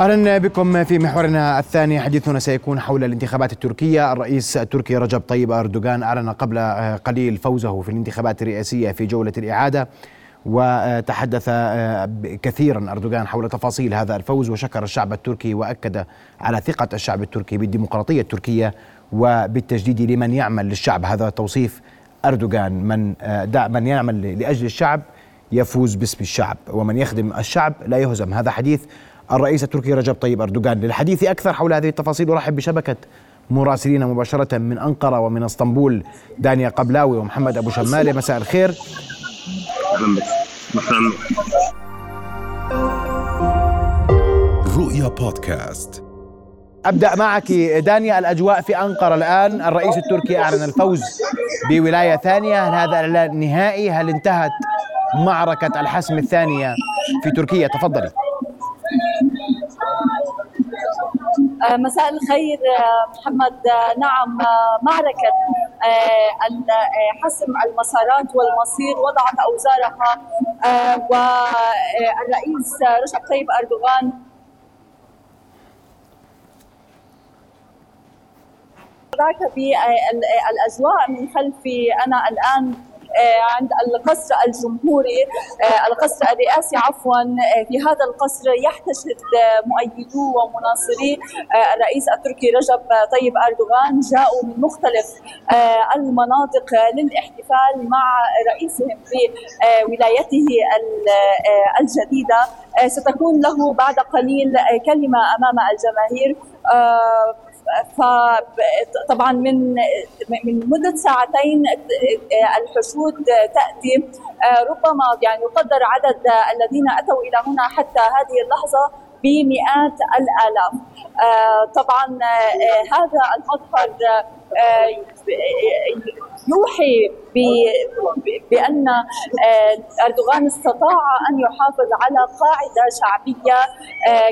أهلا بكم في محورنا الثاني. حديثنا سيكون حول الانتخابات التركية، الرئيس التركي رجب طيب أردوغان أعلن قبل قليل فوزه في الانتخابات الرئاسية في جولة الإعادة وتحدث كثيرا أردوغان حول تفاصيل هذا الفوز وشكر الشعب التركي وأكد على ثقة الشعب التركي بالديمقراطية التركية وبالتجديد لمن يعمل للشعب. هذا توصيف أردوغان من من يعمل لأجل الشعب يفوز باسم الشعب ومن يخدم الشعب لا يهزم. هذا حديث الرئيس التركي رجب طيب أردوغان. للحديث أكثر حول هذه التفاصيل أرحب بشبكة مراسلين مباشرة من أنقرة ومن إسطنبول دانيا قبلاوي ومحمد أبو شمالة مساء الخير. رؤيا بودكاست. أبدأ معك دانيا الأجواء في أنقرة الآن. الرئيس التركي أعلن الفوز بولاية ثانية. هل هذا إعلان نهائي؟ هل انتهت معركة الحسم الثانية في تركيا؟ تفضلي. مساء الخير آه، محمد. آه، نعم معركة حسم المسارات والمصير وضعت أوزارها والرئيس رجب طيب أردوغان. ذاك بالأجواء من خلفي أنا الآن. آه، عند القصر الجمهوري آه، القصر الرئاسي عفوا آه، في هذا القصر يحتشد مؤيدو ومناصري الرئيس التركي رجب طيب أردوغان جاءوا من مختلف المناطق للاحتفال مع رئيسهم في ولايته الجديدة. ستكون له بعد قليل كلمة أمام الجماهير. فطبعا من من مدة ساعتين الحشود تأتي. ربما يعني يقدر عدد الذين أتوا إلى هنا حتى هذه اللحظة بمئات الآلاف. طبعا هذا المظهر يوحي بأن أردوغان استطاع أن يحافظ على قاعدة شعبية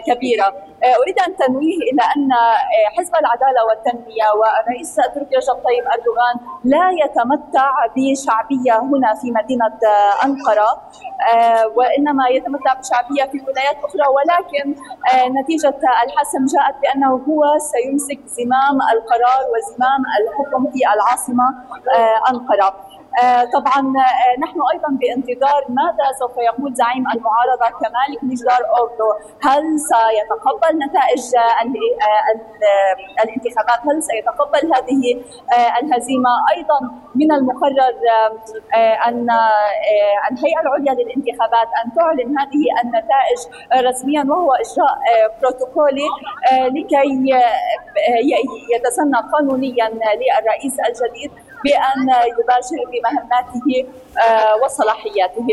كبيرة. آه، أريد أن تنويه إلى أن آه، حزب العدالة والتنمية والرئيس التركي رجب طيب أردوغان لا يتمتع بشعبية هنا في مدينة آه، أنقرة. وإنما يتمتع بشعبية في ولايات أخرى ولكن نتيجة الحسم جاءت بأنه هو سيمسك زمام القرار وزمام الحكم في العاصمة انقره آه، طبعا آه، نحن أيضا بانتظار ماذا سوف يقول زعيم المعارضة كمال كليجدار اوغلو هل سيتقبل نتائج آه، الانتخابات؟ هل سيتقبل هذه الهزيمة؟ أيضا من المقرر أن الهيئة العليا للانتخابات أن تعلن هذه النتائج رسميا وهو إجراء بروتوكولي لكي يتسنى قانونيا للرئيس الجديد بأن يباشر بمهماته آه، وصلاحياته.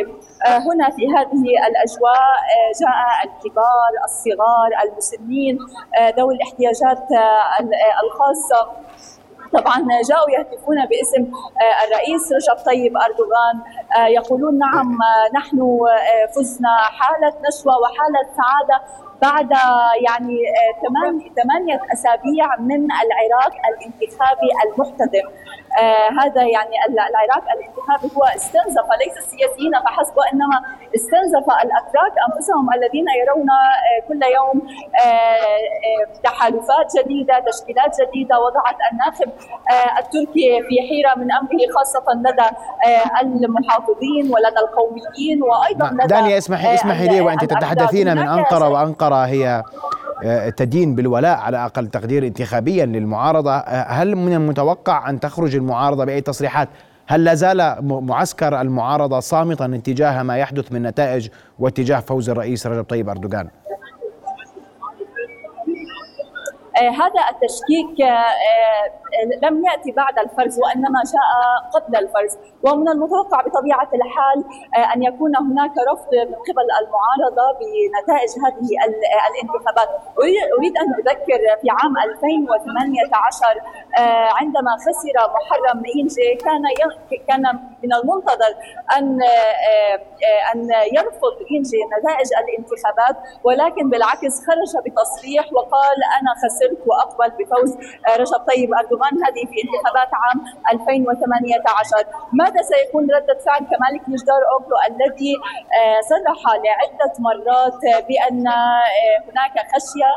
آه، هنا في هذه الأجواء آه، جاء الكبار الصغار المسنين ذوي الاحتياجات الخاصة. طبعا جاءوا يهتفون باسم الرئيس رجب طيب أردوغان يقولون نعم نحن فزنا حالة نشوة وحالة سعادة بعد يعني ثمانية أسابيع من العراق الانتخابي المحتدم. آه هذا يعني العراق الانتخابي هو استنزف ليس السياسيين فحسب وانما استنزف الأتراك أنفسهم الذين يرون آه كل يوم آه, آه، تحالفات جديدة، تشكيلات جديدة وضعت الناخب آه، التركي في حيرة من أمره خاصة لدى آه، المحافظين ولدى القوميين وأيضا لدى دانيا اسمحي اسمحي لي وأنت تتحدثين من أنقرة هي آه، تدين بالولاء على أقل تقدير انتخابيا للمعارضة. آه، هل من المتوقع أن تخرج المعارضة بأي تصريحات؟ هل لا زال معسكر المعارضة صامتا اتجاه ما يحدث من نتائج واتجاه فوز الرئيس رجب طيب أردوغان؟ آه، هذا التشكيك لم يأتي بعد الفرز وإنما جاء قبل الفرز. ومن المتوقع بطبيعة الحال آه، أن يكون هناك رفض من قبل المعارضة بنتائج هذه الانتخابات. اريد أن أذكر في عام 2018 آه، عندما خسر محرم انجي كان كان من المنتظر أن آه، أن يرفض انجي نتائج الانتخابات ولكن بالعكس خرج بتصريح وقال أنا خسرت واقبل بفوز رجب طيب أردوغان هذه في انتخابات عام 2018 ماذا سيكون ردة فعل كمالك نجدار أوغلو الذي آه، صرح لعدة مرات بأن آه، هناك خشية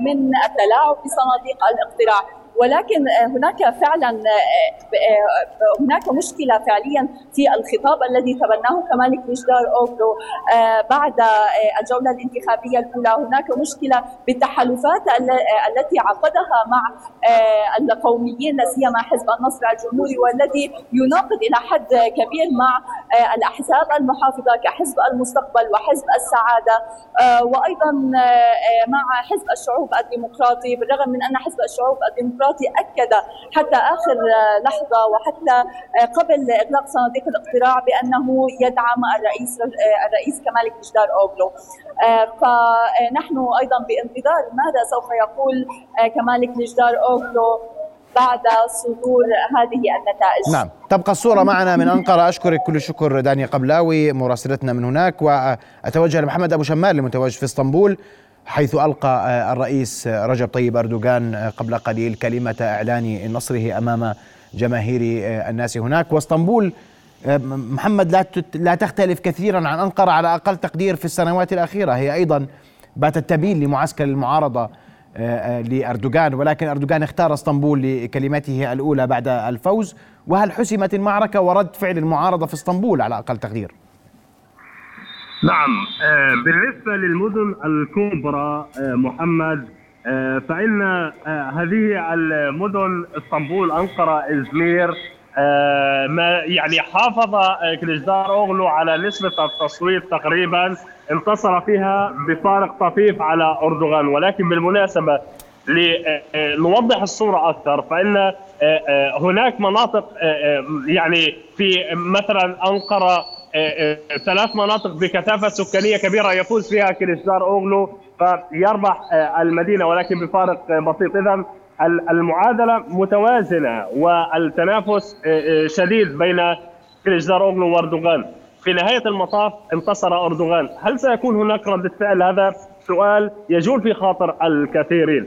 من التلاعب بصناديق الاقتراع؟ ولكن آه، هناك فعلا آه، آه، هناك مشكلة فعليا في الخطاب الذي تبناه كمالك نجدار اوغلو بعد الجولة الانتخابية الأولى. هناك مشكلة بالتحالفات التي عقدها مع القوميين لا سيما حزب النصر الجمهوري والذي يناقض إلى حد كبير مع الأحزاب المحافظة كحزب المستقبل وحزب السعادة. وأيضا مع حزب الشعوب الديمقراطي بالرغم من أن حزب الشعوب الديمقراطي الديمقراطي أكد حتى آخر لحظة وحتى قبل اغلاق صناديق الاقتراع بأنه يدعم الرئيس الرئيس كمال كليشدار أوغلو. فنحن أيضا بانتظار ماذا سوف يقول كمال كليشدار أوغلو بعد صدور هذه النتائج. نعم. تبقى الصورة معنا من أنقرة. أشكرك كل الشكر دانيا قبلاوي. مراسلتنا من هناك. وأتوجه لمحمد أبو شمال المتواجد في إسطنبول. حيث ألقى آه، الرئيس رجب طيب أردوغان آه، قبل قليل كلمة إعلان نصره أمام جماهير آه، الناس هناك. واسطنبول محمد لا لا تختلف كثيرا عن أنقرة على أقل تقدير في السنوات الأخيرة. هي أيضا باتت تميل لمعسكر المعارضة لأردوغان. ولكن أردوغان اختار اسطنبول لكلمته الأولى بعد الفوز. وهل حسمت المعركة ورد فعل المعارضة في اسطنبول على أقل تقدير؟ نعم. آه، بالنسبة للمدن الكبرى آه، محمد آه، فإن هذه المدن إسطنبول أنقرة إزمير ما يعني حافظ كليجدار أوغلو على نسبة التصويت تقريبا انتصر فيها بفارق طفيف على أردوغان. ولكن بالمناسبة لنوضح الصورة أكثر. فإن هناك مناطق يعني في مثلا أنقرة ثلاث مناطق بكثافة سكانية كبيرة يفوز فيها كريستار أوغلو فيربح آه، المدينة ولكن بفارق بسيط. إذا المعادلة متوازنة والتنافس آه، آه، شديد بين كريستار أوغلو وأردوغان. في نهاية المطاف انتصر أردوغان. هل سيكون هناك رده فعل؟ هذا سؤال يجول في خاطر الكثيرين.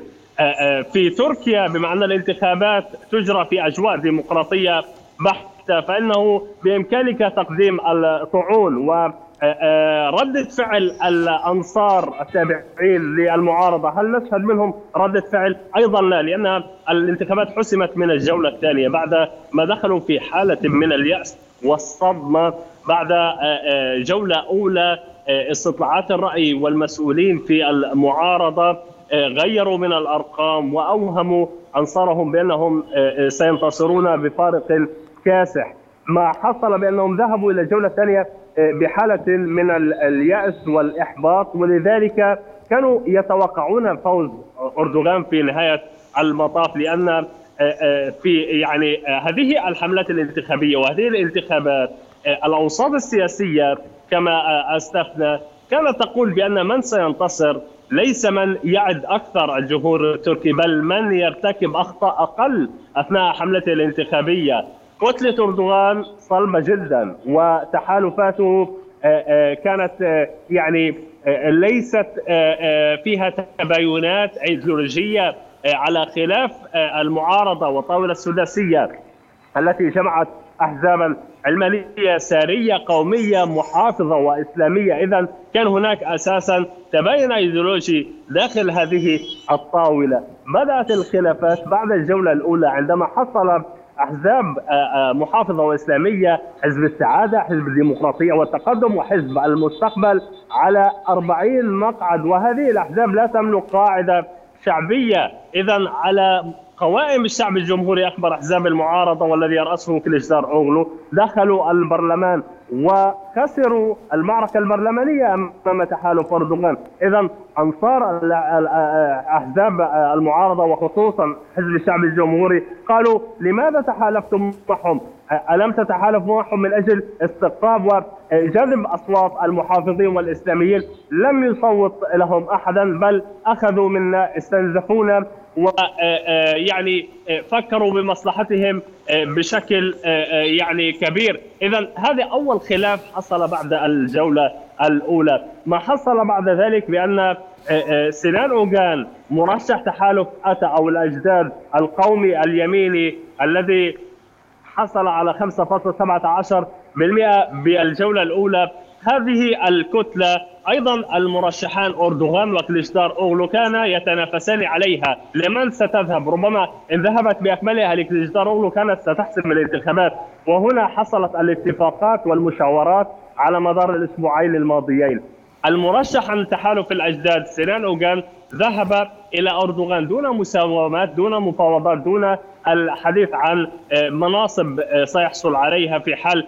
في تركيا بما أن الانتخابات تجرى في أجواء ديمقراطية بحت فإنه بإمكانك تقديم الطعون و آه، آه، ردة فعل الأنصار التابعين للمعارضة هل نشهد منهم ردة فعل؟ أيضا لا لأن الانتخابات حسمت من الجولة الثانية بعد ما دخلوا في حالة من اليأس والصدمة بعد آه، جولة أولى استطلاعات الرأي والمسؤولين في المعارضة غيروا من الأرقام وأوهموا أنصارهم بأنهم سينتصرون بفارق كاسح ما حصل بأنهم ذهبوا إلى الجوله الثانية آه، بحالة من اليأس والإحباط ولذلك كانوا يتوقعون فوز أردوغان في نهاية المطاف لأن آه، آه، في يعني هذه الحملات الانتخابية وهذه الانتخابات الأوساط السياسية كما اسلفنا كانت تقول بأن من سينتصر ليس من يعد أكثر الجمهور التركي بل من يرتكب أخطاء أقل أثناء حملته الانتخابية. كتلة أردوغان صلبة جدا وتحالفاته آه، آه، كانت آه، يعني ليست فيها تباينات إيديولوجية على خلاف المعارضة والطاولة السداسية التي جمعت احزابا علمانية سارية قومية محافظة وإسلامية. اذا كان هناك أساسا تباين إيديولوجي داخل هذه الطاولة. بدأت الخلافات بعد الجولة الأولى عندما حصل أحزاب آه، آه، محافظة وإسلامية حزب السعادة حزب الديمقراطية والتقدم وحزب المستقبل على 40 مقعد. وهذه الأحزاب لا تملك قاعدة شعبية. اذا على قوائم الشعب الجمهوري اكبر أحزاب المعارضة والذي يراسه كليشدار أوغلو دخلوا البرلمان وخسروا المعركة البرلمانية أمام تحالف أردوغان. إذا أنصار أحزاب المعارضة وخصوصا حزب الشعب الجمهوري قالوا لماذا تحالفتم معهم؟ ألم تتحالفوا معهم من أجل استقطاب وجذب أصوات المحافظين والإسلاميين؟ لم يصوت لهم أحدا بل أخذوا منا استنزفونا ويعني فكروا بمصلحتهم بشكل يعني كبير. اذا هذا أول خلاف حصل بعد الجولة الأولى. ما حصل بعد ذلك بأن سنان أوغان مرشح تحالف اتا أو الأجداد القومي اليميني الذي حصل على 5.17% بالجولة الأولى. هذه الكتلة أيضا المرشحان أردوغان وكليشدار اوغلو كانا يتنافسان عليها. لمن ستذهب؟ ربما إن ذهبت بأكملها لكليشدار اوغلو كانت ستحسم الانتخابات وهنا حصلت الاتفاقات والمشاورات على مدار الأسبوعين الماضيين. المرشح عن تحالف الأجداد سينان أوغان ذهب إلى أردوغان دون مساومات دون مفاوضات دون الحديث عن مناصب سيحصل عليها في حال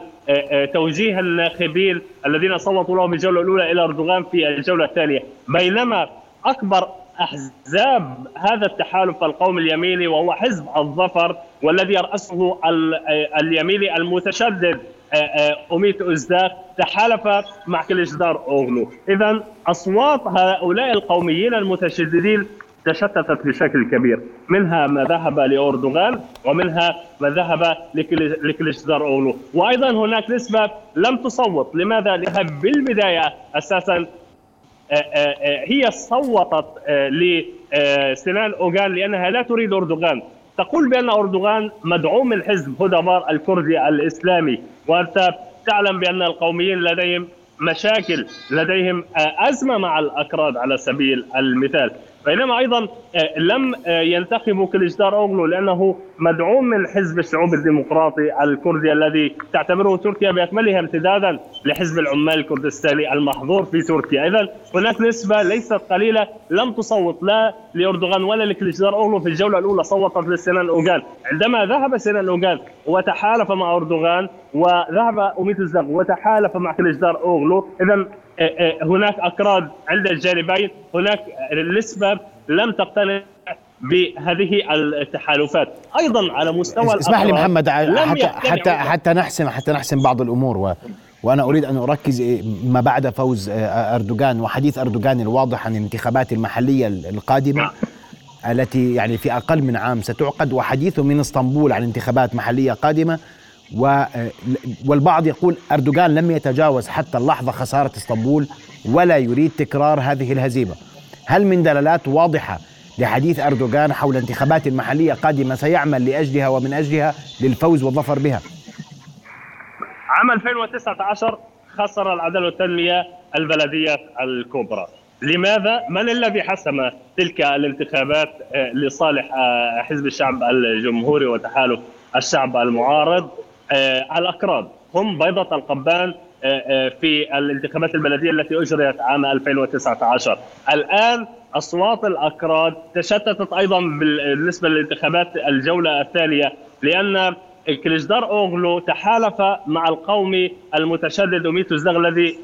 توجيه الناخبين الذين صوتوا له بالجوله الأولى إلى أردوغان في الجولة الثانية. بينما أكبر أحزاب هذا التحالف القومي اليميني وهو حزب الظفر والذي يرأسه اليميني المتشدد أميت أزداق تحالف مع كليشدار أوغلو. إذا أصوات هؤلاء القوميين المتشددين تشتتت بشكل كبير. منها ما ذهب لأردوغان ومنها ما ذهب لكليشدار أوغلو وأيضا هناك نسبة لم تصوت. لماذا؟ لأنها بالبداية أساسا هي صوتت لسنان أوغان لأنها لا تريد أردوغان تقول بأن أردوغان مدعوم من حزب هدبار الكردي الإسلامي. وأنت تعلم بأن القوميين لديهم مشاكل لديهم أزمة مع الأكراد على سبيل المثال. بينما أيضا آه، لم آه، ينتخبوا كليشدار أوغلو لأنه مدعوم من حزب الشعوب الديمقراطي الكردي الذي تعتبره تركيا بأكملها امتدادا لحزب العمال الكردستاني المحظور في تركيا، اذا هناك نسبة ليست قليلة لم تصوت لا لأردوغان ولا لكليشدار أوغلو في الجولة الأولى صوتت لسنان أوغان، عندما ذهب سنان أوغان وتحالف مع أردوغان وذهب اوميت وتحالف مع كليشدار أوغلو، اذا هناك أكراد عند الجانبين. هناك نسبه لم تقتنع بهذه التحالفات. أيضا على مستوى اسمح لي محمد حتى حتى حتى نحسم حتى نحسم بعض الأمور و وأنا أريد أن أركز ما بعد فوز آه، أردوغان وحديث أردوغان الواضح عن الانتخابات المحلية القادمة نعم. التي يعني في أقل من عام ستعقد وحديثه من إسطنبول عن انتخابات محلية قادمة. والبعض يقول أردوغان لم يتجاوز حتى اللحظة خسارة إسطنبول ولا يريد تكرار هذه الهزيمة. هل من دلالات واضحة لحديث أردوغان حول انتخابات محلية قادمة سيعمل لأجلها ومن أجلها للفوز والظفر بها؟ عام 2019 خسر العدل والتنمية البلديات الكبرى. لماذا؟ من الذي حسم تلك الانتخابات آه، لصالح آه، حزب الشعب الجمهوري وتحالف الشعب المعارض؟ آه، الأكراد هم بيضة القبان آه، آه، في الانتخابات البلدية التي أجريت عام 2019 الآن أصوات الأكراد تشتتت أيضا بالنسبة للانتخابات الجولة الثانية لأن كليجدار أوغلو تحالف مع القومي المتشدد اوميتو زدغ الذي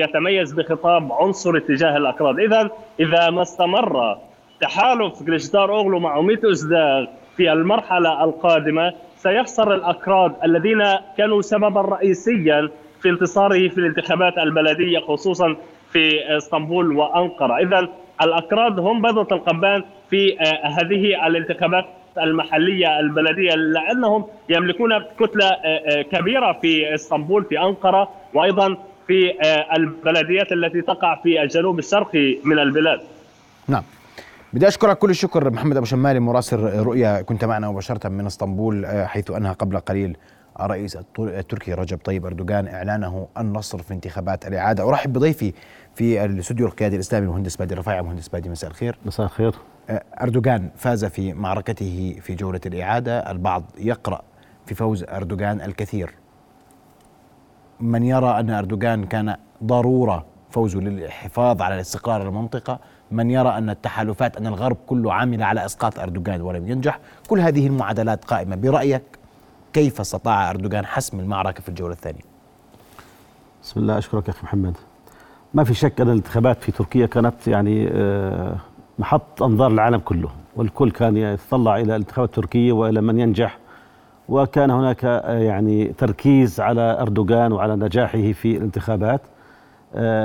يتميز بخطاب عنصري تجاه الاكراد، اذا إذا ما استمر تحالف كليجدار أوغلو مع اوميتو زدغ في المرحلة القادمة سيخسر الأكراد الذين كانوا سببا رئيسيا في انتصاره في الانتخابات البلدية خصوصا في إسطنبول وأنقرة. إذا الأكراد هم بيضة القبان في آه، هذه الانتخابات المحلية البلدية لأنهم يملكون كتلة آه، آه، كبيرة في إسطنبول في أنقرة وأيضا في البلديات التي تقع في الجنوب الشرقي من البلاد. نعم. بدي أشكرك كل الشكر محمد أبو شمالي مراسل رؤيا كنت معنا مباشرة من إسطنبول آه، حيث انهى قبل قليل الرئيس التركي رجب طيب أردوغان إعلانه النصر في انتخابات الإعادة. أرحب بضيفي في الاستوديو القيادي الإسلامي المهندس بادي رفاعي مهندس بادي مساء الخير. مساء الخير. آه، أردوغان فاز في معركته في جولة الإعادة. البعض يقرأ في فوز أردوغان الكثير. من يرى أن أردوغان كان ضرورة فوزه للحفاظ على الاستقرار المنطقة من يرى أن التحالفات أن الغرب كله عمل على إسقاط أردوغان ولم ينجح كل هذه المعادلات قائمة. برأيك كيف استطاع أردوغان حسم المعركة في الجولة الثانية؟ بسم الله أشكرك أخي محمد. ما في شك أن الانتخابات في تركيا كانت يعني آه، محط أنظار العالم كله والكل كان يتطلع إلى الانتخابات التركية وإلى من ينجح. وكان هناك آه، يعني تركيز على أردوغان وعلى نجاحه في الانتخابات.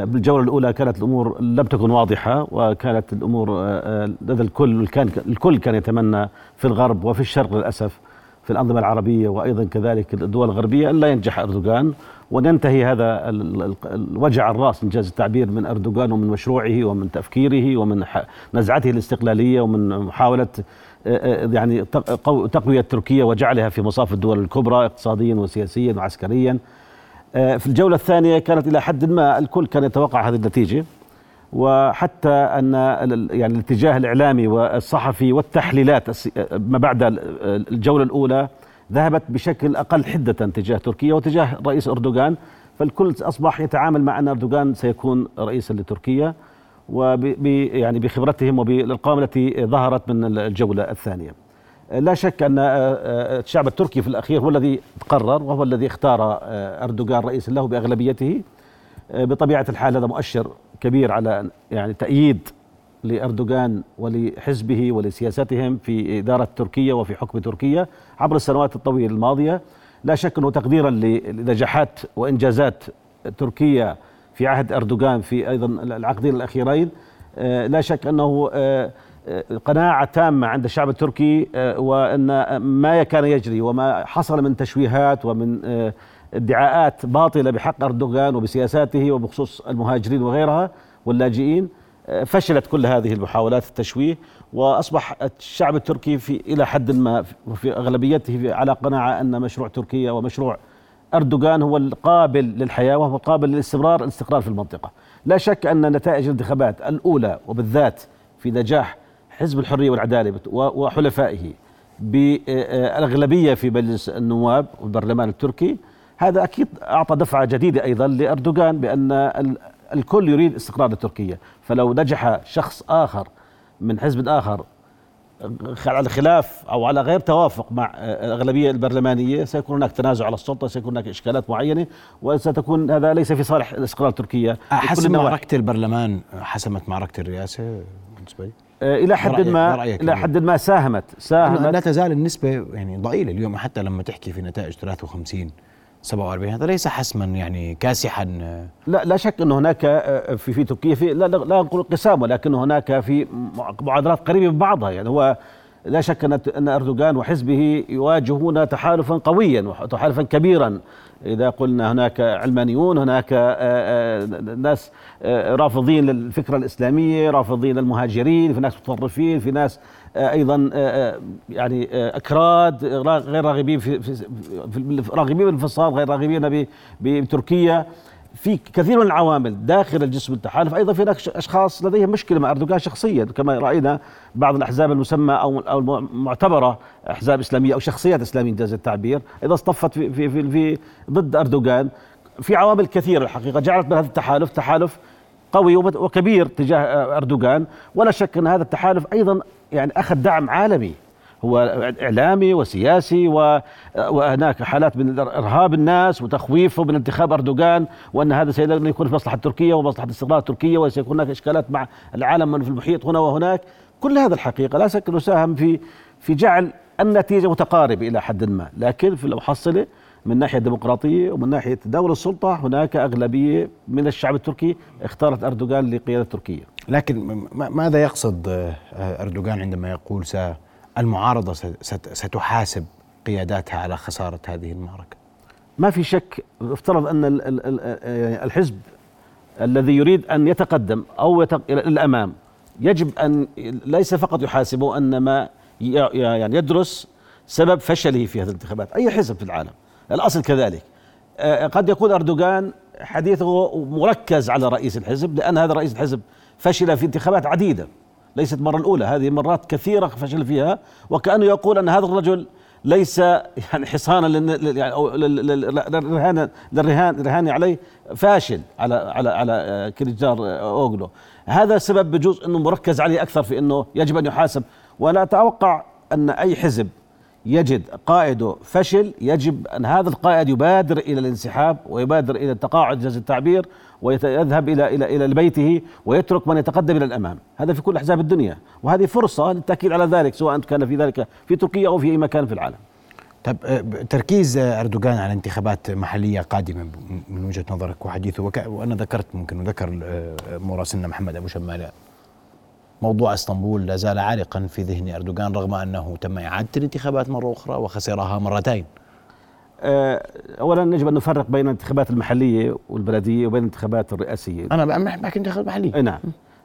بالجولة الأولى كانت الأمور لم تكن واضحة وكانت الأمور آه، لدى الكل كان الكل كان يتمنى في الغرب وفي الشرق للأسف في الأنظمة العربية وأيضا كذلك الدول الغربية أن لا ينجح أردوغان. وينتهي هذا الوجع الرأس إنجاز التعبير من أردوغان ومن مشروعه ومن تفكيره ومن نزعته الاستقلالية ومن محاولة يعني تقوية تركيا وجعلها في مصاف الدول الكبرى اقتصاديا وسياسيا وعسكريا. آه، في الجولة الثانية كانت إلى حد ما الكل كان يتوقع هذه النتيجة وحتى أن يعني الاتجاه الإعلامي والصحفي والتحليلات ما بعد الجولة الأولى ذهبت بشكل أقل حدة تجاه تركيا وتجاه رئيس أردوغان فالكل أصبح يتعامل مع أن أردوغان سيكون رئيسا لتركيا وب يعني بخبرتهم وبالارقام التي ظهرت من الجولة الثانية. لا شك أن آه، آه، الشعب التركي في الأخير هو الذي قرر وهو الذي اختار آه، أردوغان رئيسا له بأغلبيته. بطبيعة الحال هذا مؤشر كبير على يعني تأييد لأردوغان ولحزبه ولسياستهم في إدارة تركيا وفي حكم تركيا عبر السنوات الطويلة الماضية. لا شك أنه تقديرا لنجاحات وإنجازات تركيا في عهد أردوغان في أيضا العقدين الأخيرين. لا شك أنه قناعة تامة عند الشعب التركي آه، وأن ما كان يجري وما حصل من تشويهات ومن آه، ادعاءات باطلة بحق أردوغان وبسياساته وبخصوص المهاجرين وغيرها واللاجئين آه، فشلت كل هذه المحاولات التشويه وأصبح الشعب التركي في إلى حد ما في أغلبيته على قناعة أن مشروع تركيا ومشروع أردوغان هو القابل للحياة وهو قابل للاستمرار الاستقرار في المنطقة. لا شك أن نتائج الانتخابات الأولى وبالذات في نجاح حزب الحرية والعدالة وحلفائه بالأغلبية في مجلس النواب والبرلمان التركي. هذا أكيد أعطى دفعة جديدة أيضا لأردوغان بأن الكل يريد استقرار تركيا فلو نجح شخص آخر من حزب آخر على خلاف أو على غير توافق مع الأغلبية البرلمانية سيكون هناك تنازع على السلطة سيكون هناك إشكالات معينة وستكون هذا ليس في صالح الاستقرار تركيا حسم معركة البرلمان حسمت معركة الرئاسة بالنسبة لي. إلى حد ما إلى حد ما ساهمت ساهمت. لا تزال النسبة يعني ضئيلة. اليوم حتى لما تحكي في نتائج 53 47 هذا ليس حسما يعني كاسحا. لا لا شك انه هناك آه، في في تركيا في لا لا نقول قسام ولكن هناك في معادلات قريبة من بعضها. يعني هو لا شك ان أن أردوغان وحزبه يواجهون تحالفا قويا وتحالفا كبيرا. إذا قلنا هناك علمانيون هناك آه، آه، ناس آه، رافضين للفكرة الإسلامية رافضين للمهاجرين في ناس متطرفين في ناس أيضا يعني أكراد غير راغبين في راغبين بالانفصال غير راغبين بتركيا. في كثير من العوامل داخل الجسم التحالف. أيضا في هناك أشخاص لديهم مشكلة مع أردوغان شخصيا. كما رأينا بعض الأحزاب المسمى أو أو المعتبرة أحزاب إسلامية أو شخصيات إسلامية انجاز التعبير. أيضا اصطفت في في في, في ضد أردوغان. في عوامل كثيرة الحقيقة جعلت من هذا التحالف تحالف قوي وكبير تجاه أردوغان. ولا شك أن هذا التحالف أيضا يعني أخذ دعم عالمي. هو إعلامي وسياسي وهناك حالات من إرهاب الناس وتخويفهم من انتخاب أردوغان وأن هذا سيكون في مصلحة تركيا ومصلحة الاستقرار التركيه وسيكون هناك إشكالات مع العالم من في المحيط هنا وهناك. كل هذا الحقيقة لا شك أنه ساهم في في جعل النتيجة متقاربة إلى حد ما. لكن في المحصلة من ناحية ديمقراطية ومن ناحية تداول السلطة هناك أغلبية من الشعب التركي اختارت أردوغان لقيادة تركيا لكن ماذا يقصد أردوغان عندما يقول س المعارضة ستحاسب قياداتها على خسارة هذه المعركة. ما في شك افترض أن الحزب الذي يريد أن يتقدم أو إلى الأمام يجب أن ليس فقط يحاسبه أنما يعني يدرس سبب فشله في هذه الانتخابات. أي حزب في العالم؟ الأصل كذلك. قد يكون أردوغان حديثه مركز على رئيس الحزب لأن هذا رئيس الحزب فشل في انتخابات عديدة. ليست المرة الأولى. هذه مرات كثيرة فشل فيها وكأنه يقول أن هذا الرجل ليس يعني حصانا للرهان للرهان الرهان عليه فاشل على على على كريجار أوغلو. هذا سبب بجوز إنه مركز عليه أكثر في إنه يجب أن يحاسب. ولا أتوقع أن أي حزب يجد قائده فشل يجب أن هذا القائد يبادر إلى الانسحاب ويبادر إلى التقاعد جاز التعبير ويذهب إلى إلى إلى بيته ويترك من يتقدم إلى الأمام، هذا في كل أحزاب الدنيا، وهذه فرصة للتأكيد على ذلك سواء كان في ذلك في تركيا أو في أي مكان في العالم. طيب آه، تركيز أردوغان على انتخابات محلية قادمة من وجهة نظرك وحديثه وك... وأنا ذكرت ممكن وذكر مراسلنا محمد أبو شمالة. موضوع إسطنبول لا زال عالقا في ذهن أردوغان رغم أنه تم إعادة الانتخابات مرة أخرى وخسرها مرتين. اولا يجب أن نفرق بين الانتخابات المحلية والبلدية وبين الانتخابات الرئاسية. أنا بحكي انتخابات محلية. نعم.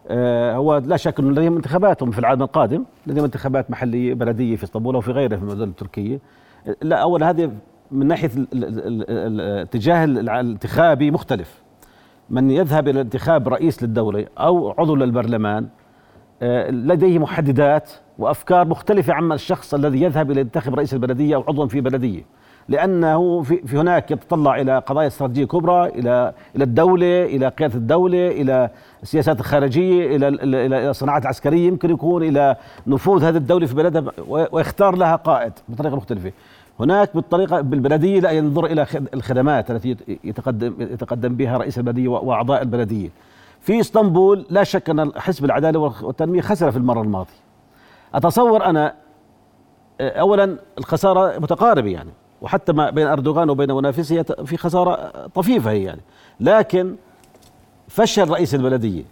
آه، هو لا شك أنه لديهم انتخاباتهم في العام القادم لديهم انتخابات محلية بلدية في إسطنبول وفي غيرها في المدن التركيه لا اولا هذه من ناحية الاتجاه الانتخابي مختلف من يذهب إلى انتخاب رئيس للدولة أو عضو للبرلمان لديه محددات وأفكار مختلفة عما الشخص الذي يذهب إلى ينتخب رئيس البلدية أو عضوا في بلدية. لأنه في, في هناك يتطلع إلى قضايا استراتيجية كبرى إلى إلى الدولة إلى قيادة الدولة إلى السياسات الخارجية إلى إلى الصناعات العسكريه يمكن يكون إلى نفوذ هذه الدولة في بلدها ويختار لها قائد بطريقة مختلفة. هناك بالطريقة بالبلدية لا ينظر إلى الخدمات التي يتقدم يتقدم بها رئيس البلدية وأعضاء البلدية. في اسطنبول لا شك أن حزب العدالة والتنمية خسر في المرة الماضية. أتصور أنا اولا الخسارة متقاربة يعني وحتى ما بين أردوغان وبين منافسه في خسارة طفيفة هي يعني. لكن فشل رئيس البلدية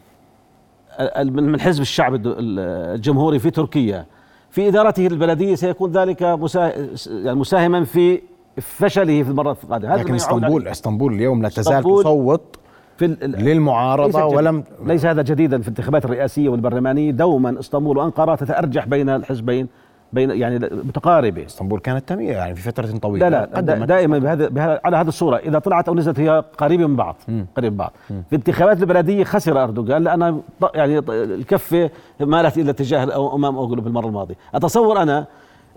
من حزب الشعب الجمهوري في تركيا. في إدارته البلديه سيكون ذلك يعني مساهما في فشله في المرات القادمة. لكن اسطنبول اسطنبول اليوم لا تزال تصوت في للمعارضة ليس ولم ليس هذا جديدا في الانتخابات الرئاسية والبرلمانية. دوما إسطنبول وانقره تتأرجح بين الحزبين بين يعني متقاربة. إسطنبول كانت تمية يعني في فترة طويلة. لا لا دائما بهذا, بهذا على هذه الصورة. إذا طلعت أو نزلت هي قريبة من بعض قريبة من بعض. في الانتخابات البلدية خسر أردوغان لأن يعني الكفة مالت إلى اتجاه أمام اوغلو في المرة الماضية. أتصور أنا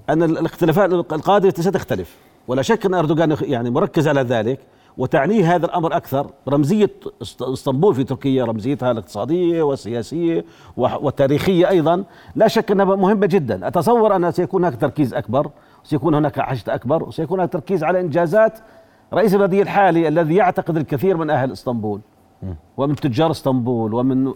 أن الاختلافات القادمة ستختلف. ولا شك أن أردوغان يعني مركز على ذلك. وتعنيه هذا الأمر أكثر. رمزية اسطنبول في تركيا رمزيتها الاقتصادية والسياسية والتاريخية أيضا. لا شك أنها مهمة جدا. أتصور أن سيكون هناك تركيز أكبر سيكون هناك حشد أكبر وسيكون هناك تركيز على إنجازات رئيس البلديه الحالي الذي يعتقد الكثير من أهل اسطنبول ومن تجار اسطنبول ومن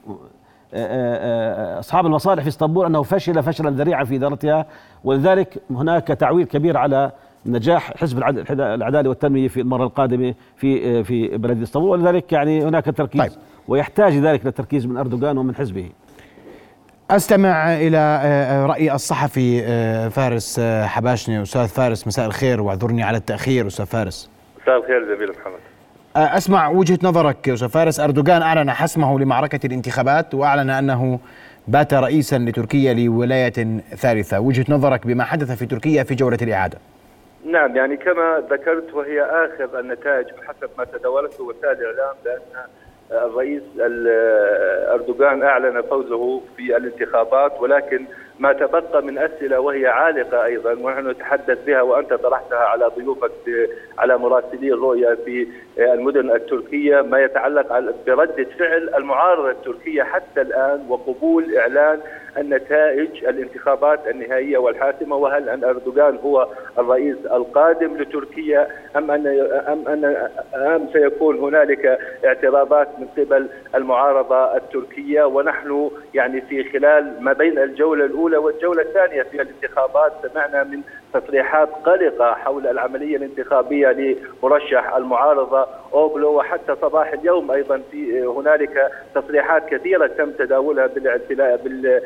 أصحاب المصالح في اسطنبول أنه فشل فشلا ذريعا في إدارتها. ولذلك هناك تعويل كبير على نجاح حزب العدالة والتنمية في المرة القادمة في في بلد إسطنبول ولذلك يعني هناك تركيز طيب. ويحتاج ذلك للتركيز من أردوغان ومن حزبه. أستمع إلى آه، رأي الصحفي آه، فارس آه، حباشني. أستاذ فارس مساء الخير واعذرني على التأخير أستاذ فارس. مساء الخير زميل محمد. أسمع وجهة نظرك أستاذ فارس. أردوغان أعلن حسمه لمعركة الانتخابات وأعلن أنه بات رئيسا لتركيا لولاية ثالثة. وجهة نظرك بما حدث في تركيا في جولة الإعادة. نعم يعني كما ذكرت وهي آخر النتائج بحسب ما تداولته وسائل الإعلام بأن الرئيس أردوغان أعلن فوزه في الانتخابات ولكن ما تبقى من أسئلة وهي عالقة أيضا ونحن نتحدث بها وأنت طرحتها على ضيوفك على مراسلي الرؤية في المدن التركية ما يتعلق برده فعل المعارضة التركية حتى الآن وقبول إعلان النتائج الانتخابات النهائية والحاسمة وهل أن أردوغان هو الرئيس القادم لتركيا أم أن أم أن أم سيكون هنالك اعتراضات من قبل المعارضة التركية؟ ونحن يعني في خلال ما بين الجولة الأولى والجولة الثانية في الانتخابات سمعنا من تصريحات قلقة حول العملية الانتخابية لمرشح المعارضة أوغلو وحتى صباح اليوم أيضا في هنالك تصريحات كثيرة تم تداولها بال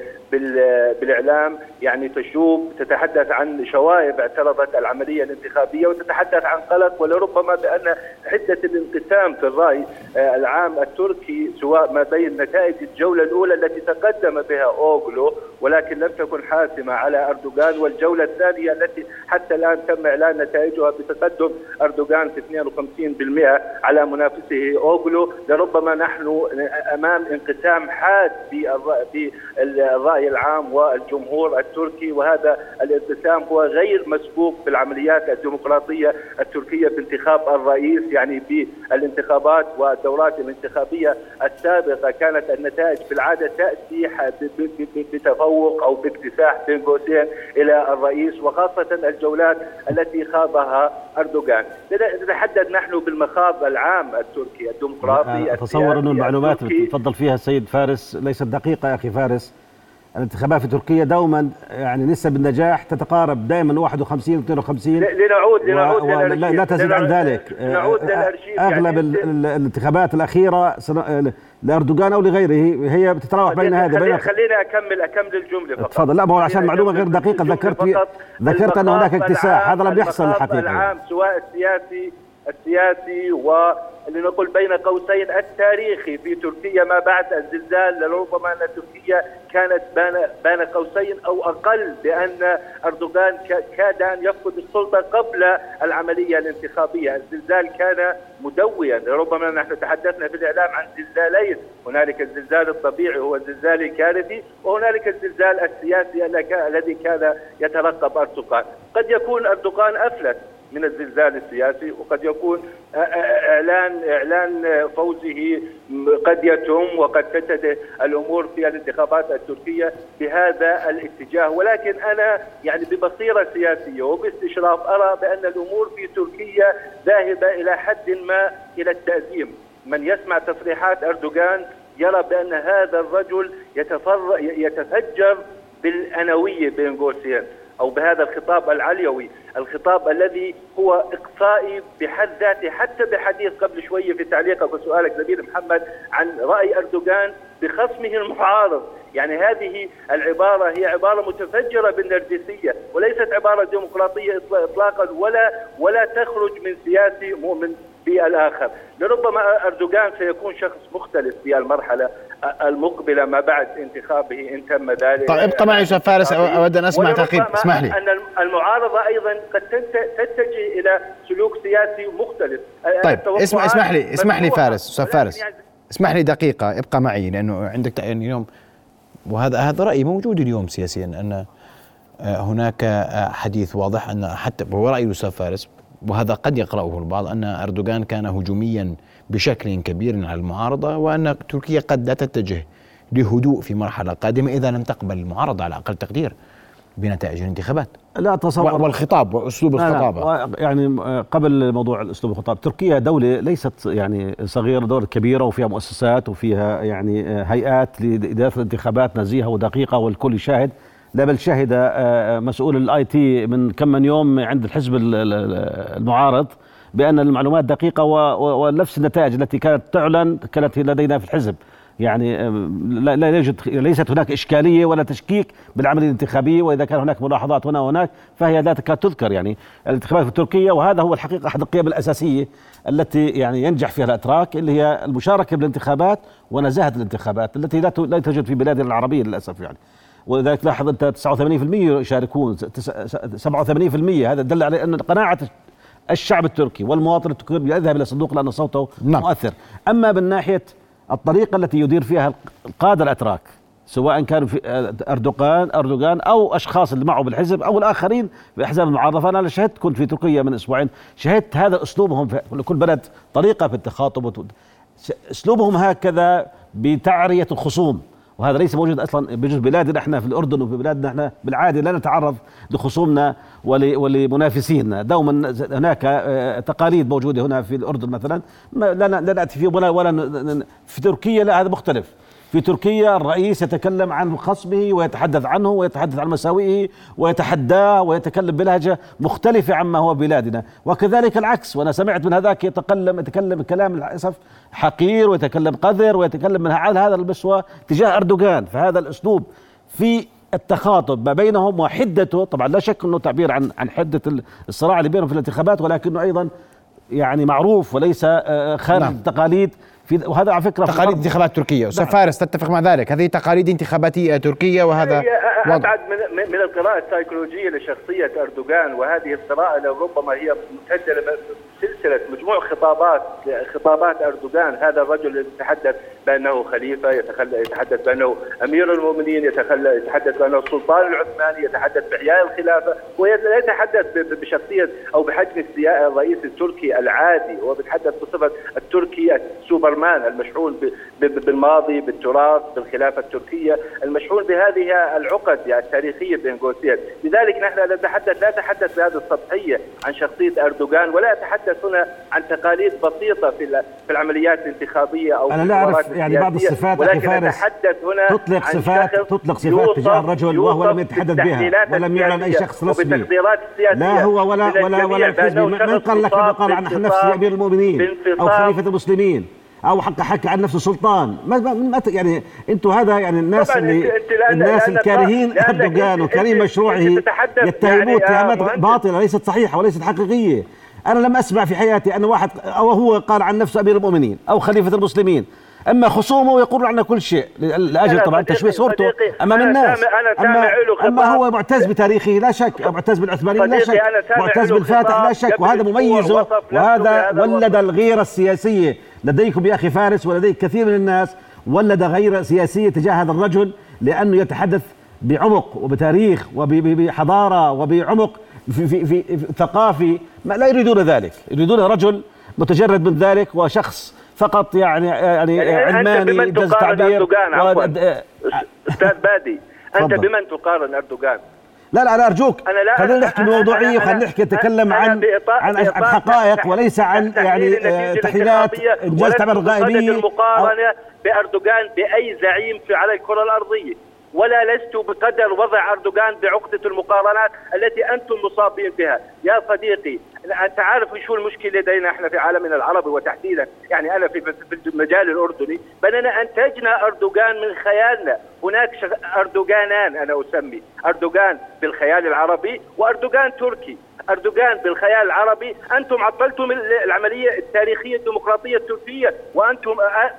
بالإعلام. يعني تشوب تتحدث عن شوائب اعترضت العملية الانتخابية وتتحدث عن قلق ولربما بأن حدة الانقسام في الرأي آه، العام التركي سواء ما بين نتائج الجولة الأولى التي تقدم بها أوغلو ولكن لم تكن حاسمة على أردوغان والجولة الثانية التي حتى الآن تم إعلان نتائجها بتقدم أردوغان في 52% على منافسه أوغلو لربما نحن أمام انقسام حاد في الراي العام والجمهور التركي وهذا الانقسام هو غير مسبوق في العمليات الديمقراطية التركية في انتخاب الرئيس يعني في الانتخابات والدورات الانتخابية السابقة. كانت النتائج في العادة تأتي بتفوق أو باكتساح بين قوسين إلى الرئيس وخاصة الجولات التي خاضها أردوغان. نتحدث نحن بالمخاض العام التركي الديمقراطي أتصور انه المعلومات تفضل فيها السيد فارس ليست دقيقة يا أخي فارس. الانتخابات في تركيا دوما يعني نسب النجاح تتقارب دائما 51 52 لنعود لنعود و... لا, لا تزيد عن ذلك. لنعود للأرشيف أغلب يعني الانتخابات الأخيرة لأردوغان أو لغيره هي بتتراوح بين هذه بين خليني اكمل أكمل الجملة فقط. تفضل. لا ما هو عشان معلومة غير دقيقة ذكرت ذكرت أن هناك اكتساح. هذا لم يحصل الحقيقة العام سواء السياسي السياسي ولنقل بين قوسين التاريخي في تركيا ما بعد الزلزال لربما أن تركيا كانت بين قوسين أو أقل بان أردوغان كاد أن يفقد السلطة قبل العملية الانتخابية، الزلزال كان مدويا، ربما نحن تحدثنا في الإعلام عن زلزالين، هنالك الزلزال الطبيعي هو الزلزال الكارثي، وهنالك الزلزال السياسي الذي كان يترقب أردوغان، قد يكون أردوغان أفلت. من الزلزال السياسي وقد يكون اعلان إعلان فوزه قد يتم وقد تتجه الأمور في الانتخابات التركية بهذا الاتجاه. ولكن أنا يعني ببصيرة سياسية وباستشراف أرى بأن الأمور في تركيا ذاهبة إلى حد ما إلى التأزيم. من يسمع تصريحات أردوغان يرى بأن هذا الرجل يتفجر بالأنوية بين قوسين أو بهذا الخطاب العليوي، الخطاب الذي هو إقصائي بحد ذاته حتى بحديث قبل شوية في تعليقك وسؤالك زميل محمد عن رأي أردوغان بخصمه المعارض، يعني هذه العبارة هي عبارة متفجرة بالنرجسية وليست عبارة ديمقراطية اطلاقا ولا ولا تخرج من سياسي مؤمن بالآخر. لربما أردوغان سيكون شخص مختلف في المرحلة المقبلة ما بعد انتخابه إن تم ذلك. طيب ابقى معي أستاذ فارس أود أن أسمع تعقيب اسمح لي. أن المعارضة أيضا قد تتجه إلى سلوك سياسي مختلف. طيب اسمح اسمح لي اسمح لي فارس أستاذ فارس. يعني اسمح لي دقيقة ابقى معي لأنه عندك يعني اليوم وهذا هذا رأي موجود اليوم سياسيا أن هناك حديث واضح أن حتى هو رأي الأستاذ فارس وهذا قد يقرأه البعض أن أردوغان كان هجوميا بشكل كبير على المعارضة وأن تركيا قد لا تتجه لهدوء في مرحلة قادمة. إذا لم تقبل المعارضة على أقل تقدير بنتائج الانتخابات. لا تصور. والخطاب وأسلوب الخطابه يعني قبل موضوع الاسلوب الخطاب تركيا دولة ليست يعني صغيرة دولة كبيرة وفيها مؤسسات وفيها يعني هيئات لإدارة الانتخابات نزيهة ودقيقة والكل يشاهد. لا بل شهد آه، آه، مسؤول ال IT من كم من يوم عند الحزب المعارض. بأن المعلومات دقيقة ونفس النتائج التي كانت تعلن كانت لدينا في الحزب. يعني لا, يوجد ليست هناك إشكالية ولا تشكيك بالعملية الانتخابيه وإذا كان هناك ملاحظات هنا وهناك فهي لا تكاد تذكر. يعني الانتخابات في تركيا وهذا هو الحقيقة أحد القيم الأساسية التي يعني ينجح فيها الأتراك اللي هي المشاركة بالانتخابات ونزاهة الانتخابات التي لا لا توجد في بلادنا العربية للأسف يعني. ولذلك لاحظ أنت 89% يشاركون 87% هذا دل على أن قناعة الشعب التركي والمواطن التركي يذهب إلى الصندوق لأن صوته نعم. مؤثر. أما من ناحية الطريقة التي يدير فيها القادة الأتراك سواء كانوا في أردوغان أردوغان أو أشخاص اللي معه بالحزب أو الآخرين باحزاب المعارضة. فأنا شهدت كنت في تركيا من أسبوعين شهدت هذا أسلوبهم في كل بلد طريقة في التخاطب أسلوبهم هكذا بتعرية الخصوم. وهذا ليس موجود أصلا بجوز بلادنا إحنا في الأردن وفي بلادنا إحنا بالعادة لا نتعرض لخصومنا ولمنافسينا. دوما هناك آه، تقاليد موجودة هنا في الأردن مثلا لا نأتي فيه ولا ولا في تركيا لا هذا مختلف. في تركيا الرئيس يتكلم عن خصمه ويتحدث عنه ويتحدث عن مساوئه ويتحداه ويتكلم بلهجة مختلفة عما هو بلادنا. وكذلك العكس وأنا سمعت من هذاك يتكلم يتكلم كلام للأسف حقير ويتكلم قذر ويتكلم من على هذا المستوى تجاه أردوغان. فهذا الأسلوب في التخاطب ما بينهم وحدته. طبعا لا شك أنه تعبير عن عن حدة الصراع اللي بينهم في الانتخابات ولكنه أيضا يعني معروف وليس آه، خارج نعم. التقاليد. في وهذا على فكرة تقاليد انتخابات تركية أستاذ نعم. فارس تتفق مع ذلك؟ هذه تقاليد انتخاباتية تركية وهذا أبعد من من القراءة السيكولوجية لشخصية أردوغان وهذه القراءه ربما هي مسجله سلسله مجموع خطابات خطابات أردوغان. هذا الرجل يتحدث بأنه خليفة يتحدث بأنه أمير المؤمنين يتحدث بأنه السلطان العثماني يتحدث بإحياء الخلافة ولا يتحدث بشخصية أو بحجم الرئيس التركي العادي هو بيتحدث بصفة التركي السوبرمان المشحون بالماضي بالتراث بالخلافة التركية المشحون بهذه العقد يعني التاريخية بين قوسين لذلك نحن نتحدث لا نتحدث بهذه السطحية عن شخصية أردوغان ولا اتحدث هنا عن تقاليد بسيطة في في العمليات الانتخابية أو أنا لا أعرف يعني بعض الصفات ولكن فارس هنا تطلق صفات تطلق صفات تجاه الرجل وهو لم يتحدث بها ولم يعلن أي شخص رسمي لا هو ولا ولا ولا الحزب من قال لك قال عن نفسه أمير المؤمنين أو خليفة المسلمين أو حق حكى عن نفسه سلطان ما, ما يعني أنتم هذا يعني الناس اللي الناس الكارهين أردوغان وكارهين مشروعه يتهموه اتهامات باطلة ليست صحيحة وليست حقيقية. أنا لم أسمع في حياتي أن واحد أو هو قال عن نفسه أمير المؤمنين أو خليفة المسلمين. أما خصومه يقولون عنا كل شيء لأجل طبعا تشويه صورته. امام الناس. اما, أما هو معتز بتاريخه لا شك. معتز بالعثمانيين لا شك. معتز بالفاتح لا شك. وهذا مميزه وهذا ولد الغيرة السياسية. لديكم يا أخي فارس ولديك كثير من الناس. ولد غيرة سياسية تجاه هذا الرجل لأنه يتحدث بعمق وبتاريخ وبحضاره وبعمق في, في, في ثقافي. ما لا يريدون ذلك. يريدون رجل متجرد من ذلك وشخص فقط يعني يعني, يعني علماني انجاز تعبير أستاذ بادي أنت بمن تقارن أردوغان؟ لا لا أنا أرجوك. أنا لا خلينا نحكي بموضوعيه وخلينا نحكي نتكلم عن عن عن حقائق وليس عن يعني تحليلات انجاز تعبير غائبيه المقارنة بأردوغان بأي زعيم في على الكرة الأرضية. ولا لست بقدر وضع أردوغان بعقدة المقارنات التي أنتم مصابين بها. يا صديقي أنت عارف شو المشكلة لدينا إحنا في عالمنا العربي وتحديدا. يعني أنا في المجال الأردني بأننا أنتجنا أردوغان من خيالنا. هناك أردوغانان أنا أسمي. أردوغان بالخيال العربي وأردوغان تركي. أردوغان بالخيال العربي أنتم عطلتم العملية التاريخية الديمقراطية التركية وأنتم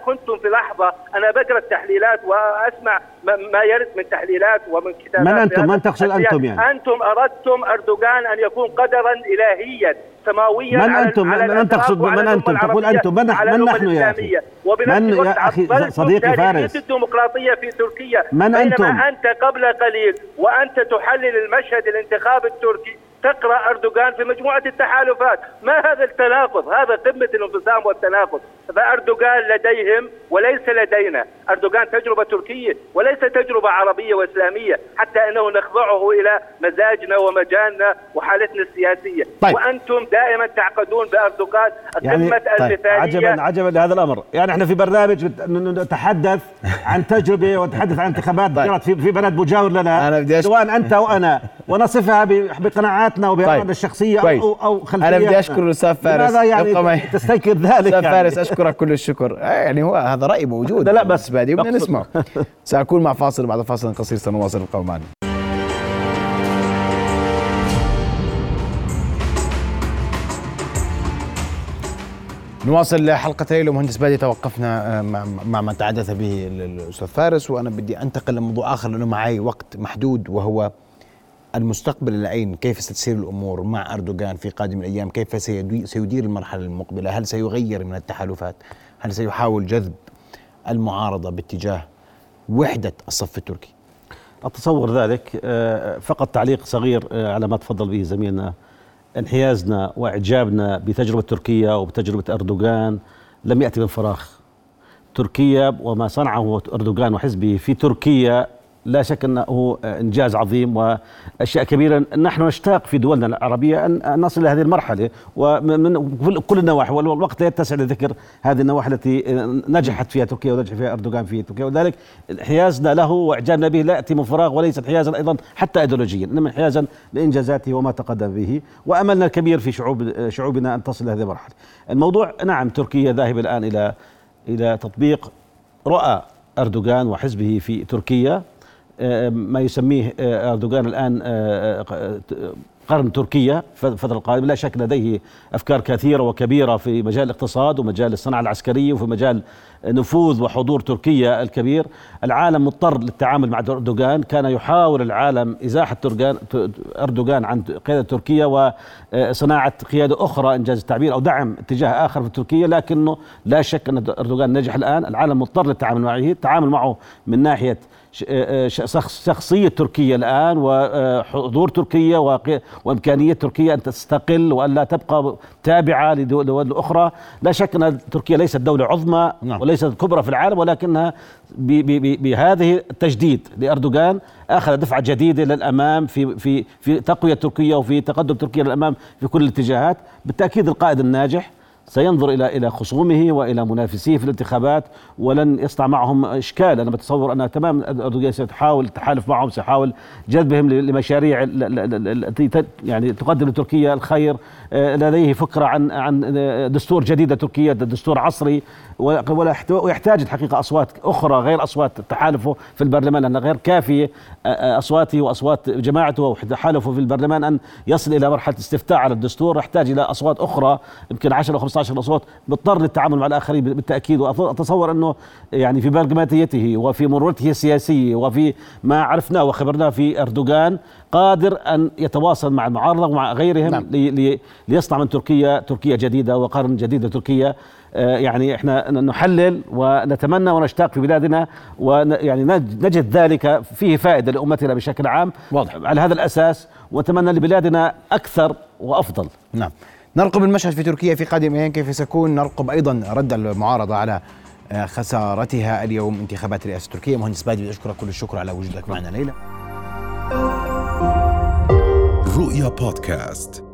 كنتم في لحظة أنا بقرأ التحليلات وأسمع ما يرد من تحليلات ومن كتابات من أنتم؟ من تقصد أنتم يعني؟ أنتم أردتم أردوغان أن يكون قدرا إلهيا سماويا من أنتم؟ من تقصد من أنتم؟ تقول أنتم. من, من نحن يا أخي؟ من يا أخي صديقي فارس. الديمقراطية في تركيا. من أنتم؟ أنت قبل قليل وأنت تحلل المشهد الانتخابي التركي تقرأ أردوغان في مجموعة التحالفات، ما هذا التناقض؟ هذا قمة الانفصام والتناقض، فأردوغان لديهم وليس لدينا، أردوغان تجربة تركية وليس تجربة عربية وإسلامية، حتى أنه نخضعه إلى مزاجنا ومجالنا وحالتنا السياسية، طيب. وأنتم دائما تعقدون بأردوغان يعني قمه طيب. المثاليه عجبا عجبا لهذا الأمر، يعني إحنا في برنامج نتحدث عن تجربة ونتحدث عن انتخابات طيب. في بلد مجاور لنا سواء أنت وأنا ونصفها بقناعات حياتنا وبأمورنا طيب. الشخصية طيب. أو أو خلفياتنا أنا بدي أشكر الأستاذ فارس لماذا يعني تستنكر ذلك أستاذ يعني. فارس أشكرك كل الشكر آه، يعني هو هذا رأي موجود لا بس بادي بدنا نسمعه سأكون مع فاصل بعد فاصل قصير سنواصل القوم معنا نواصل حلقة الليلة مهندس بادي توقفنا آه، مع ما تحدث به الأستاذ فارس وأنا بدي أنتقل لموضوع آخر لأنه معي وقت محدود وهو المستقبل العين كيف ستسير الأمور مع أردوغان في قادم الأيام؟ كيف سيدير المرحلة المقبلة؟ هل سيغير من التحالفات؟ هل سيحاول جذب المعارضة باتجاه وحدة الصف التركي؟ أتصور ذلك. آه، فقط تعليق صغير آه، على ما تفضل به زميلنا. انحيازنا وإعجابنا بتجربة تركيا وبتجربة أردوغان لم يأتي من فراغ تركيا وما صنعه أردوغان وحزبه في تركيا لا شك أنه إنجاز عظيم وأشياء كبيرة. نحن نشتاق في دولنا العربية أن نصل إلى هذه المرحلة ومن كل النواحي والوقت لا يتسع لذكر هذه النواحي التي نجحت فيها تركيا ونجح فيها إردوغان في تركيا. ولذلك انحيازنا له واعجابنا به لا يأتي من فراغ وليس انحيازا أيضا حتى إيديولوجيا إنما انحيازا لإنجازاته وما تقدم به. وأملنا الكبير في شعوب شعوبنا أن تصل إلى هذه المرحلة. الموضوع نعم تركيا ذاهبة الآن إلى إلى تطبيق رؤى إردوغان وحزبه في تركيا. ما يسميه آه، أردوغان الآن آه، آه، قرن تركيا الفترة القادمة لا شك لديه أفكار كثيرة وكبيرة في مجال الاقتصاد ومجال الصناعة العسكرية وفي مجال نفوذ وحضور تركيا الكبير. العالم مضطر للتعامل مع أردوغان. كان يحاول العالم إزاحة أردوغان عن قيادة تركيا وصناعة قيادة أخرى إنجاز التعبير أو دعم اتجاه آخر في تركيا. لكنه لا شك أن أردوغان نجح الآن. العالم مضطر للتعامل معه التعامل معه من ناحية شخصية تركيا الآن وحضور تركيا وإمكانية تركيا أن تستقل وأن لا تبقى تابعة لدول أخرى لا شك أن تركيا ليست دولة عظمى نعم. وليست كبرى في العالم ولكنها بهذه التجديد لأردوغان أخذ دفعة جديدة للأمام في في في تقوية تركيا وفي تقدم تركيا للأمام في كل الاتجاهات بالتأكيد القائد الناجح سينظر إلى إلى خصومه وإلى منافسيه في الانتخابات ولن يصنع معهم إشكال. أنا بتصور أن تمام أردوغان سيحاول التحالف معهم سيحاول جذبهم لمشاريع التي يعني تقدم لتركيا الخير. آه، لديه فكرة عن عن دستور جديد لتركيا دستور عصري ويحتاج الحقيقة أصوات أخرى غير أصوات تحالفه في البرلمان لأن غير كافية آه، آه، أصواته وأصوات جماعته وتحالفه في البرلمان أن يصل إلى مرحلة استفتاء على الدستور. يحتاج إلى أصوات أخرى يمكن 10 أو 15 اصوات مضطر للتعامل مع الآخرين بالتأكيد. وأتصور أنه يعني في برغماتيته وفي مرورته السياسية وفي ما عرفناه وخبرناه في أردوغان قادر أن يتواصل مع المعارضة ومع غيرهم نعم. لي ليصنع من تركيا تركيا جديدة وقرن جديد لتركيا. آه، يعني إحنا نحلل ونتمنى ونشتاق في بلادنا ويعني نجد ذلك فيه فائدة لأمتنا بشكل عام واضح. على هذا الأساس. ونتمنى لبلادنا أكثر وأفضل. نعم. نرقب المشهد في تركيا في قادم أيام كيف سيكون. نرقب أيضا رد المعارضة على خسارتها اليوم انتخابات رئاسة تركيا. مهندس بادي اشكرك كل الشكر على وجودك معنا ليلى. رؤيا بودكاست.